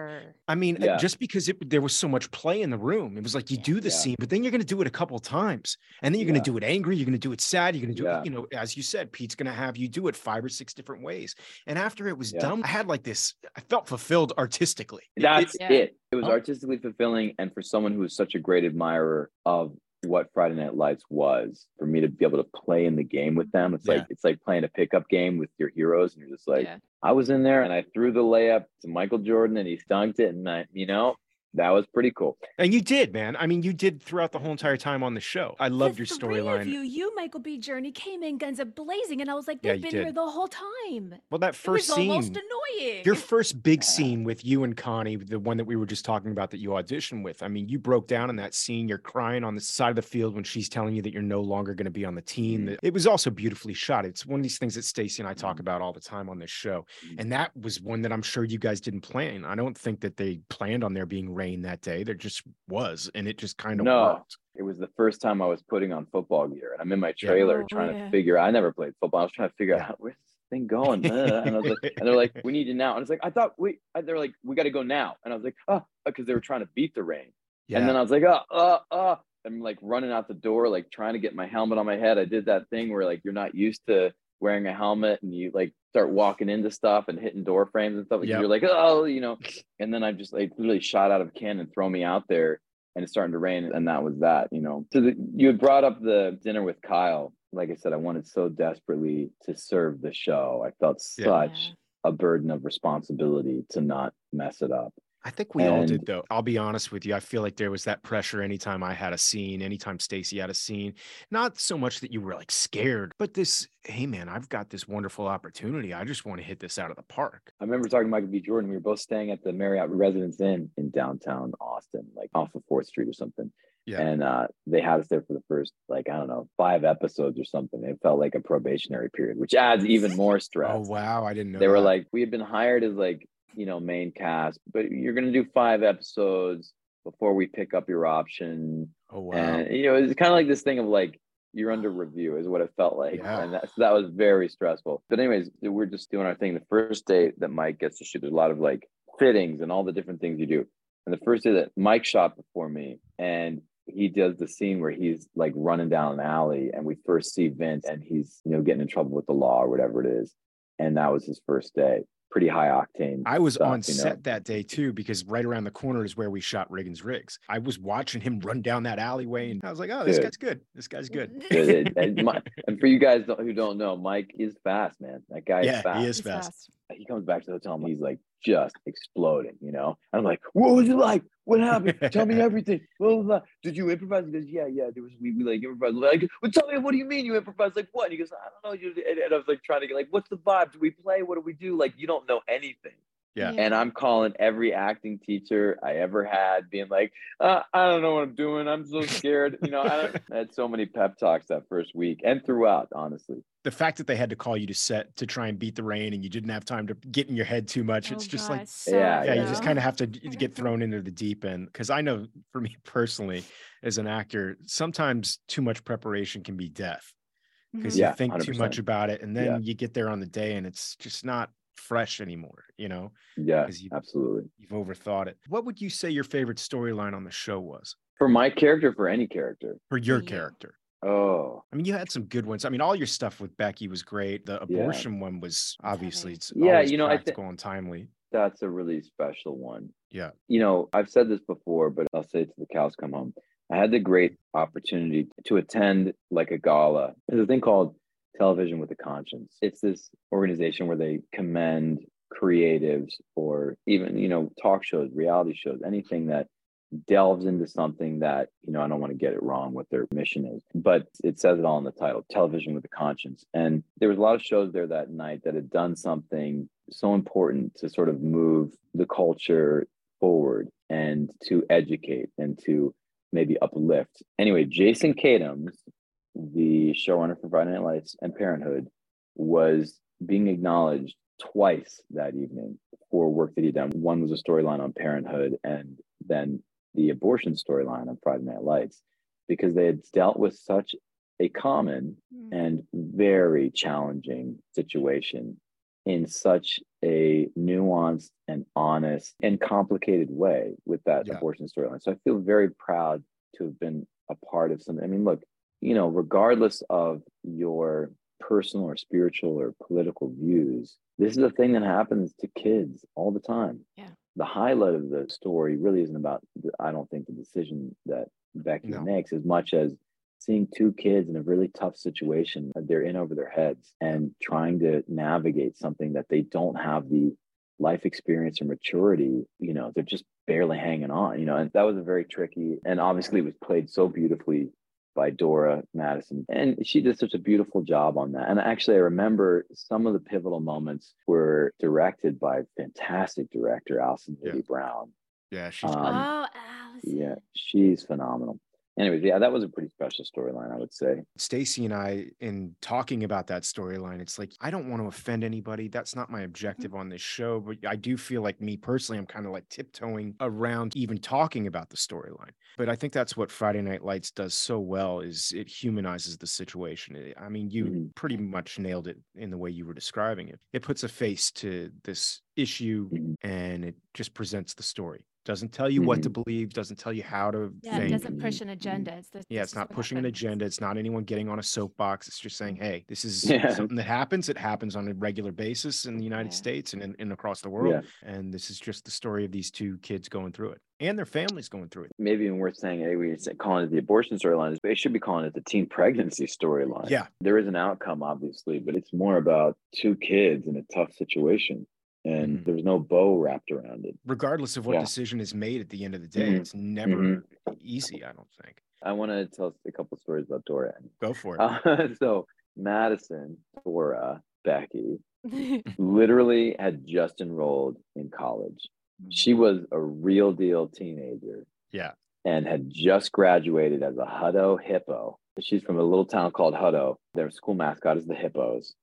I mean, uh, yeah. just because it, there was so much play in the room, it was like you do the scene, but then you're going to do it a couple times, and then you're going to do it angry, you're going to do it sad, you're going to do it, you know, as you said, Pete's going to have you do it five or six different ways. And after it was done, I had like this, I felt fulfilled artistically. That's it. it. It was oh. artistically fulfilling, and for someone who is such a great admirer of what Friday Night Lights was for me to be able to play in the game with them. It's yeah. like it's like playing a pickup game with your heroes, and you're just like, yeah. I was in there and I threw the layup to Michael Jordan, and he dunked it, and I, you know, that was pretty cool. And you did, man. I mean, you did throughout the whole entire time on the show. I loved your storyline. You, you, Michael B. Jordan came in guns a blazing, and I was like, they've yeah, been did. here the whole time. Well, that first scene, almost annoying. Your first big scene with you and Connie, the one that we were just talking about that you auditioned with. I mean, you broke down in that scene. You're crying on the side of the field when she's telling you that you're no longer going to be on the team. Mm-hmm. It was also beautifully shot. It's one of these things that Stacey and I talk mm-hmm. about all the time on this show, mm-hmm. and that was one that I'm sure you guys didn't plan. I don't think that they planned on there being rain that day. They're just was, and it just kind of no. worked. It was the first time I was putting on football gear, and I'm in my trailer yeah. oh, trying yeah. to figure. I never played football. I was trying to figure yeah. out where's this thing going, and I was like, and they're like, we need you now, and it's like I thought we. They're like, we got to go now, and I was like, oh, because they were trying to beat the rain, Yeah. and then I was like, oh, oh, oh. I'm like running out the door, like trying to get my helmet on my head. I did that thing where like you're not used to wearing a helmet and you like start walking into stuff and hitting door frames and stuff. Yep. You're like, oh, you know, and then I'm just like literally shot out of a cannon, throw me out there and it's starting to rain. And that was that, you know. So the, you had brought up the dinner with Kyle. Like I said, I wanted so desperately to serve the show. I felt yeah. such a burden of responsibility to not mess it up. I think we and, all did though. I'll be honest with you. I feel like there was that pressure anytime I had a scene, anytime Stacey had a scene. Not so much that you were like scared, but this, hey man, I've got this wonderful opportunity. I just want to hit this out of the park. I remember talking to Michael B. Jordan. We were both staying at the Marriott Residence Inn in downtown Austin, like off of Fourth Street or something. Yeah. And uh, they had us there for the first, like, I don't know, five episodes or something. It felt like a probationary period, which adds even more stress. oh, wow. I didn't know. They that. were like, we had been hired as like you know main cast but you're going to do five episodes before we pick up your option. Oh wow. And you know it's kind of like this thing of like you're under review is what it felt like. Yeah. and that, so that was very stressful. But anyways we're just doing our thing. The first day that mike gets to shoot there's a lot of like fittings and all the different things you do. And the first day that mike shot before me and he does the scene where he's like running down an alley and we first see vince and he's you know getting in trouble with the law or whatever it is. And that was his first day pretty high octane. I was stuff, on set know? that day too because right around the corner is where we shot Riggins Rigs. I was watching him run down that alleyway and I was like, "Oh, this good. guy's good. This guy's good." good. and, my, and, for you guys who don't know, Mike is fast, man. That guy yeah, is fast. he is fast. fast. He comes back to the hotel and he's like just exploding, you know. And I'm like, "What was it like? What happened? Tell me everything. Blah, blah, blah. Did you improvise? He goes, Yeah, yeah. There was we, we like improvised. Like, well, tell me, what do you mean you improvised? Like what? And he goes, I don't know. You and, and I was like trying to get like, what's the vibe? Do we play? What do we do? Like, you don't know anything. Yeah. And I'm calling every acting teacher I ever had, being like, uh, I don't know what I'm doing. I'm so scared. you know, I, I, had so many pep talks that first week and throughout, honestly. The fact that they had to call you to set to try and beat the rain and you didn't have time to get in your head too much. Oh, it's just God, like, so yeah, yeah, you just kind of have to get thrown into the deep end. Cause I know for me personally, as an actor, sometimes too much preparation can be death because mm-hmm. yeah, you think 100%. too much about it and then yeah. you get there on the day and it's just not fresh anymore, you know? Yeah, you, absolutely. You've overthought it. What would you say your favorite storyline on the show was? For my character, for any character? For your yeah. character. Oh, I mean, you had some good ones. I mean, all your stuff with Becky was great. The abortion yeah. one was obviously it's yeah, you know, practical I th- and timely. That's a really special one. Yeah. You know, I've said this before, but I'll say it to the cows come home. I had the great opportunity to attend like a gala. There's a thing called Television with a Conscience. It's this organization where they commend creatives or even, you know, talk shows, reality shows, anything that delves into something that, you know, I don't want to get it wrong what their mission is, but it says it all in the title, Television with a Conscience. And there was a lot of shows there that night that had done something so important to sort of move the culture forward and to educate and to maybe uplift. Anyway, Jason Katims the showrunner for Friday Night Lights and Parenthood, was being acknowledged twice that evening for work that he'd done. One was a storyline on Parenthood, and then the abortion storyline on Friday Night Lights, because they had dealt with such a common mm. and very challenging situation in such a nuanced and honest and complicated way with that yeah. abortion storyline. So I feel very proud to have been a part of something. I mean, look, you know, regardless of your personal or spiritual or political views, this is a thing that happens to kids all the time. Yeah. The highlight of the story really isn't about, I don't think, the decision that Becky no. makes as much as seeing two kids in a really tough situation. They're in over their heads and trying to navigate something that they don't have the life experience or maturity. You know, they're just barely hanging on, you know, and that was a very tricky and obviously it was played so beautifully by Dora Madison. And she did such a beautiful job on that. And actually, I remember some of the pivotal moments were directed by fantastic director, Alison yeah. Brown. Yeah, she's um, oh, Yeah, she's phenomenal anyways, yeah, that was a pretty special storyline, I would say. Stacey and I, in talking about that storyline, it's like I don't want to offend anybody. That's not my objective on this show, but I do feel like me personally, I'm kind of like tiptoeing around even talking about the storyline. But I think that's what Friday Night Lights does so well is it humanizes the situation. I mean, you mm-hmm. pretty much nailed it in the way you were describing it. It puts a face to this issue mm-hmm. and it just presents the story doesn't tell you mm-hmm. what to mm-hmm. believe, doesn't tell you how to yeah, think. it doesn't push an agenda. It's the, yeah, it's not pushing happens. an agenda. It's not anyone getting on a soapbox. It's just saying, hey, this is yeah. something that happens. It happens on a regular basis in the United yeah. States and in, in, across the world. Yeah. And this is just the story of these two kids going through it and their families going through it. Maybe even worth saying, hey, we calling it the abortion storyline. They should be calling it the teen pregnancy storyline. Yeah. There is an outcome, obviously, but it's more about two kids in a tough situation and mm-hmm. there's no bow wrapped around it. Regardless of what yeah. decision is made at the end of the day, mm-hmm. it's never mm-hmm. easy, I don't think. I want to tell a couple stories about Dora. Go for it. Uh, so, Madison, Dora, Becky, literally had just enrolled in college. She mm-hmm. was a real deal teenager. Yeah. And had just graduated as a Hutto hippo. She's from a little town called Hutto. Their school mascot is the Hippos,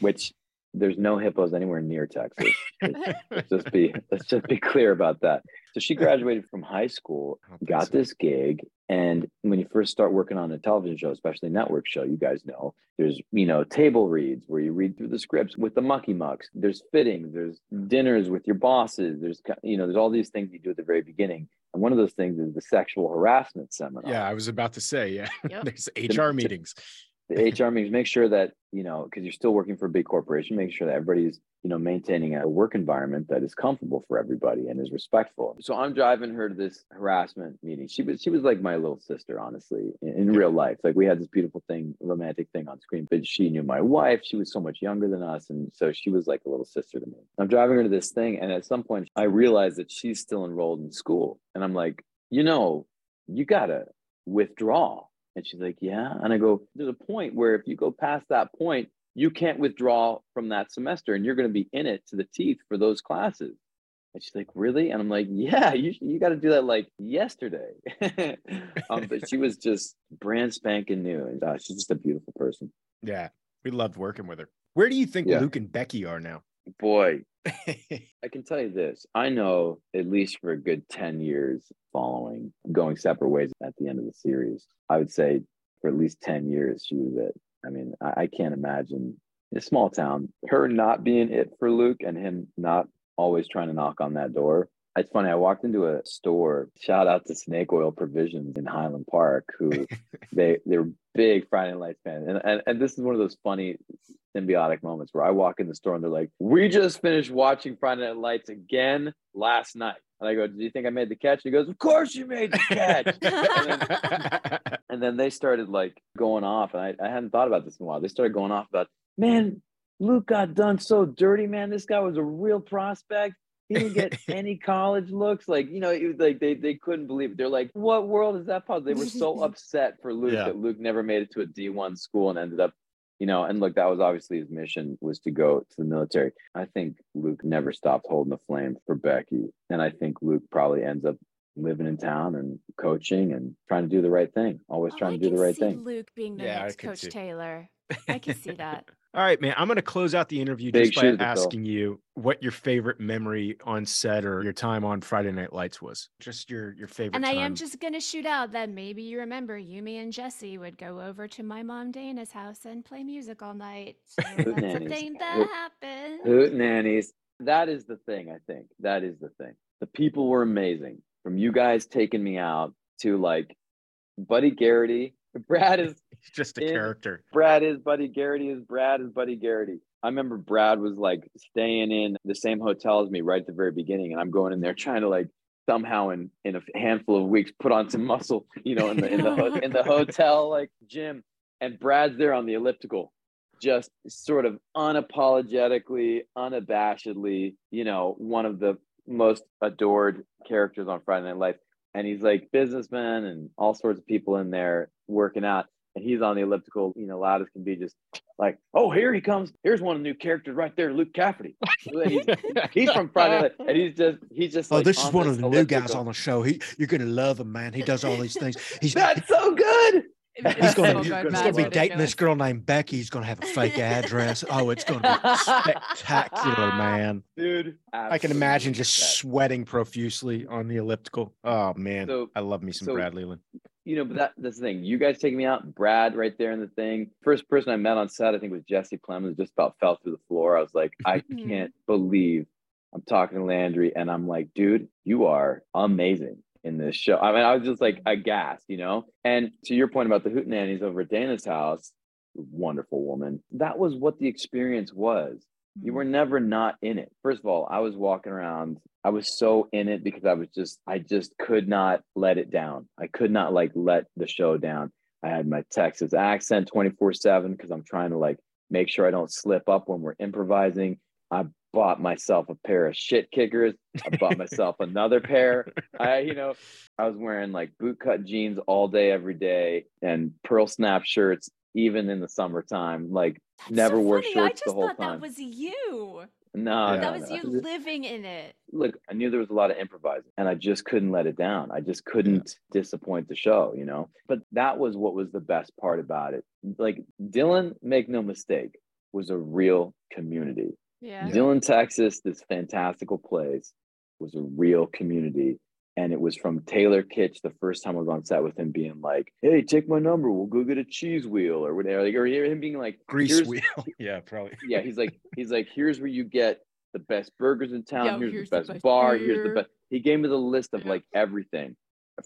which there's no hippos anywhere near Texas. let's just be let's just be clear about that. So she graduated from high school, got so. this gig, and when you first start working on a television show, especially a network show, you guys know there's you know table reads where you read through the scripts with the mucky mucks. There's fittings, there's dinners with your bosses. There's you know there's all these things you do at the very beginning. And one of those things is the sexual harassment seminar. Yeah, I was about to say, yeah. Yep. There's HR meetings the HR means make sure that you know because you're still working for a big corporation, make sure that everybody's you know maintaining a work environment that is comfortable for everybody and is respectful. So I'm driving her to this harassment meeting. She was she was like my little sister, honestly, in, in real life. Like we had this beautiful thing, romantic thing on screen, but she knew my wife. She was so much younger than us, and so she was like a little sister to me. I'm driving her to this thing, and at some point I realized that she's still enrolled in school, and I'm like, you know, you gotta withdraw and she's like, Yeah. And I go, There's a point where if you go past that point, you can't withdraw from that semester and you're going to be in it to the teeth for those classes. And she's like, Really? And I'm like, Yeah, you, you got to do that like yesterday. um, but she was just brand spanking new. And uh, she's just a beautiful person. Yeah. We loved working with her. Where do you think yeah. Luke and Becky are now? Boy, I can tell you this. I know at least for a good 10 years following going separate ways at the end of the series, I would say for at least 10 years, she was it. I mean, I, I can't imagine in a small town, her not being it for Luke and him not always trying to knock on that door. It's funny. I walked into a store. Shout out to Snake Oil Provisions in Highland Park, who they they're big Friday Night Lights fans, and, and and this is one of those funny symbiotic moments where I walk in the store and they're like, "We just finished watching Friday Night Lights again last night." And I go, "Do you think I made the catch?" And he goes, "Of course you made the catch." and, then, and, then, they started like going off, and I, I hadn't thought about this in a while. They started going off about, "Man, Luke got done so dirty, man. This guy was a real prospect." He didn't get any college looks. Like, you know, it was like they, they couldn't believe it. They're like, what world is that possible? They were so upset for Luke yeah. that Luke never made it to a D1 school and ended up you know and look that was obviously his mission was to go to the military i think luke never stopped holding the flame for becky and i think luke probably ends up living in town and coaching and trying to do the right thing always oh, trying to do the right thing luke being the yeah, next coach see. taylor i can see that All right, man. I'm going to close out the interview Big just by asking you what your favorite memory on set or your time on Friday Night Lights was. Just your your favorite. And time. I am just going to shoot out that maybe you remember Yumi and Jesse would go over to my mom Dana's house and play music all night. So that's nannies. thing that Hoot, happened. Hoot nannies. That is the thing. I think that is the thing. The people were amazing. From you guys taking me out to like Buddy Garrity Brad is just a character. Brad is Buddy Garrity is Brad is Buddy Garrity. I remember Brad was like staying in the same hotel as me right at the very beginning, and I'm going in there trying to like somehow in in a handful of weeks put on some muscle, you know, in the in the in the hotel like gym, and Brad's there on the elliptical, just sort of unapologetically, unabashedly, you know, one of the most adored characters on Friday Night Lights and he's like businessman and all sorts of people in there working out and he's on the elliptical you know loud as can be just like oh here he comes here's one of the new characters right there luke cafferty he's, he's, from friday and he's just he's just oh like this is one of the elliptical. new guys on the show he you're gonna love him man he does all these things he's that's so good He's going to be dating this girl named Becky. He's going to have a fake address. Oh, it's going to be spectacular, man. Dude, I can imagine just sweating profusely on the elliptical. Oh man, so, I love me some so, Brad Leland. You know, but that, that's the thing. You guys taking me out, Brad right there in the thing. First person I met on set, I think was Jesse Plemons. Just about fell through the floor. I was like, I can't believe I'm talking to Landry, and I'm like, dude, you are amazing in this show. I mean, I was just like aghast, you know? And to your point about the Hootenannies over at Dana's house, wonderful woman. That was what the experience was. You were mm-hmm. never not in it. First of all, I was walking around. I was so in it because I was just, I just could not let it down. I could not like let the show down. I had my Texas accent 24 7 because I'm trying to like make sure I don't slip up when we're improvising. I bought myself a pair of shit kickers. I bought myself another pair. I, you know, I was wearing like bootcut jeans all day, every day, and pearl snap shirts, even in the summertime. Like That's never so wore funny. shorts I just the whole thought time. that was you. no, Yeah. that was no. you living in it. Look, I knew there was a lot of improvising, and I just couldn't let it down. I just couldn't disappoint the show, you know. But that was what was the best part about it. Like Dillon, make no mistake, was a real community. Yeah. Dillon, Texas, this fantastical place, was a real community. And it was from Taylor Kitsch the first time I was on set with him being like, Hey, take my number. We'll go get a cheese wheel or whatever. Like, or hear him being like, Grease wheel. yeah, probably. Yeah, he's like, he's like, here's where you get the best burgers in town. Yo, here's, here's the the best best bar. Here's the best. He gave me the list of Yeah. like everything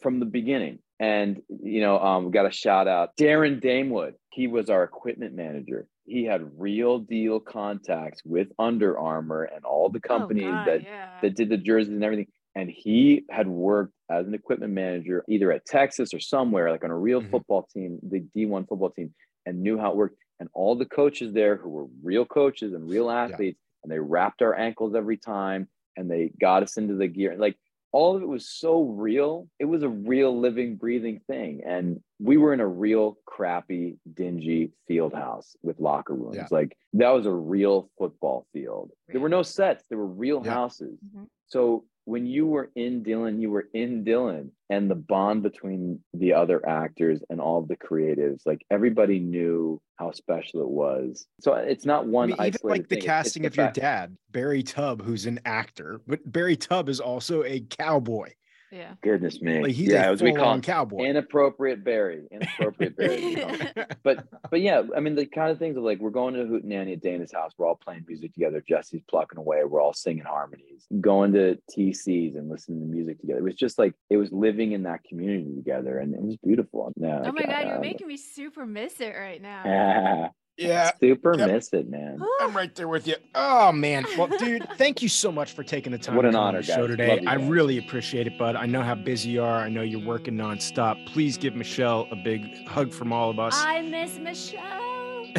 from the beginning. And you know, um, we got a shout out. Darren Damewood. He was our equipment manager. He had real deal contacts with Under Armour and all the companies oh, God, that yeah. that did the jerseys and everything. And he had worked as an equipment manager either at Texas or somewhere, like on a real Mhm. football team, the D1 football team, and knew how it worked. And all the coaches there who were real coaches and real athletes, and they wrapped our ankles every time and they got us into the gear. Like all of it was so real. It was a real living, breathing thing. And we were in a real crappy, dingy field house with locker rooms. Yeah. Like that was a real football field. There were no sets, there were real Yeah. houses. Mhm. So when you were in Dillon, you were in Dillon, and the bond between the other actors and all of the creatives, like everybody knew how special it was. So it's not I one mean, even like the thing. It's- it's casting the of your fact- dad, Barry Tubb, who's an actor, but Barry Tubb is also a cowboy. Yeah. Goodness me, Like he's yeah, a as we call him, cowboy. inappropriate Barry, inappropriate Barry. you know? but but yeah, I mean the kind of things of like we're going to Hootenanny at Dana's house, we're all playing music together. Jesse's plucking away, we're all singing harmonies, going to TCs and listening to music together. It was just like it was living in that community together, and it was beautiful. Yeah, Oh my like, God, you're uh, making me super miss it right now. Yeah, yeah, super Yep. miss it, man. I'm right there with you. Oh man, well, dude, thank you so much for taking the time. What to an come on honor, the show today. You I guys. really appreciate it, bud. I know how busy you are. I know you're working nonstop. Please give Michelle a big hug from all of us. I miss Michelle.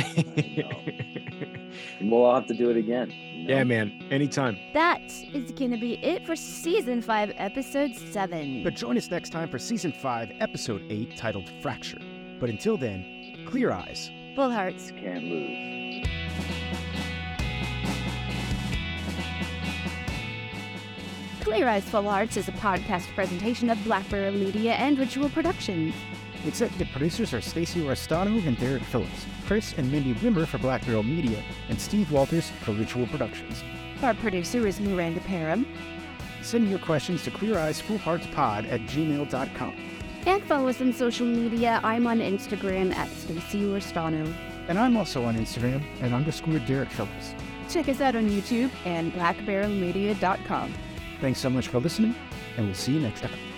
We'll all have to do it again. you know? yeah, man. Anytime. That is going to be it for season 5, episode 7. But join us next time for season five, episode eight, titled Fracture. But until then, clear eyes. Full hearts. Can't lose. Clear Eyes Full Hearts is a podcast presentation of Black Barrel Media and Ritual Productions. Executive producers are Stacey Restano and Derek Phillips, Chris and Mindy Wimber for Black Barrel Media, and Steve Walters for Ritual Productions. Our producer is Miranda Parham. Send your questions to Clear Eyes Full Hearts Pod at gmail.com. And follow us on social media. I'm on Instagram at Stacey Restano. And I'm also on Instagram at underscore Derek Phillips. Check us out on YouTube and blackbarrelmedia.com. Thanks so much for listening, and we'll see you next time.